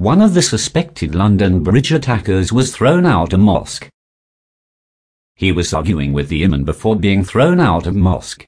One of the suspected London Bridge attackers was thrown out of mosque. He was arguing with the imam before being thrown out of mosque.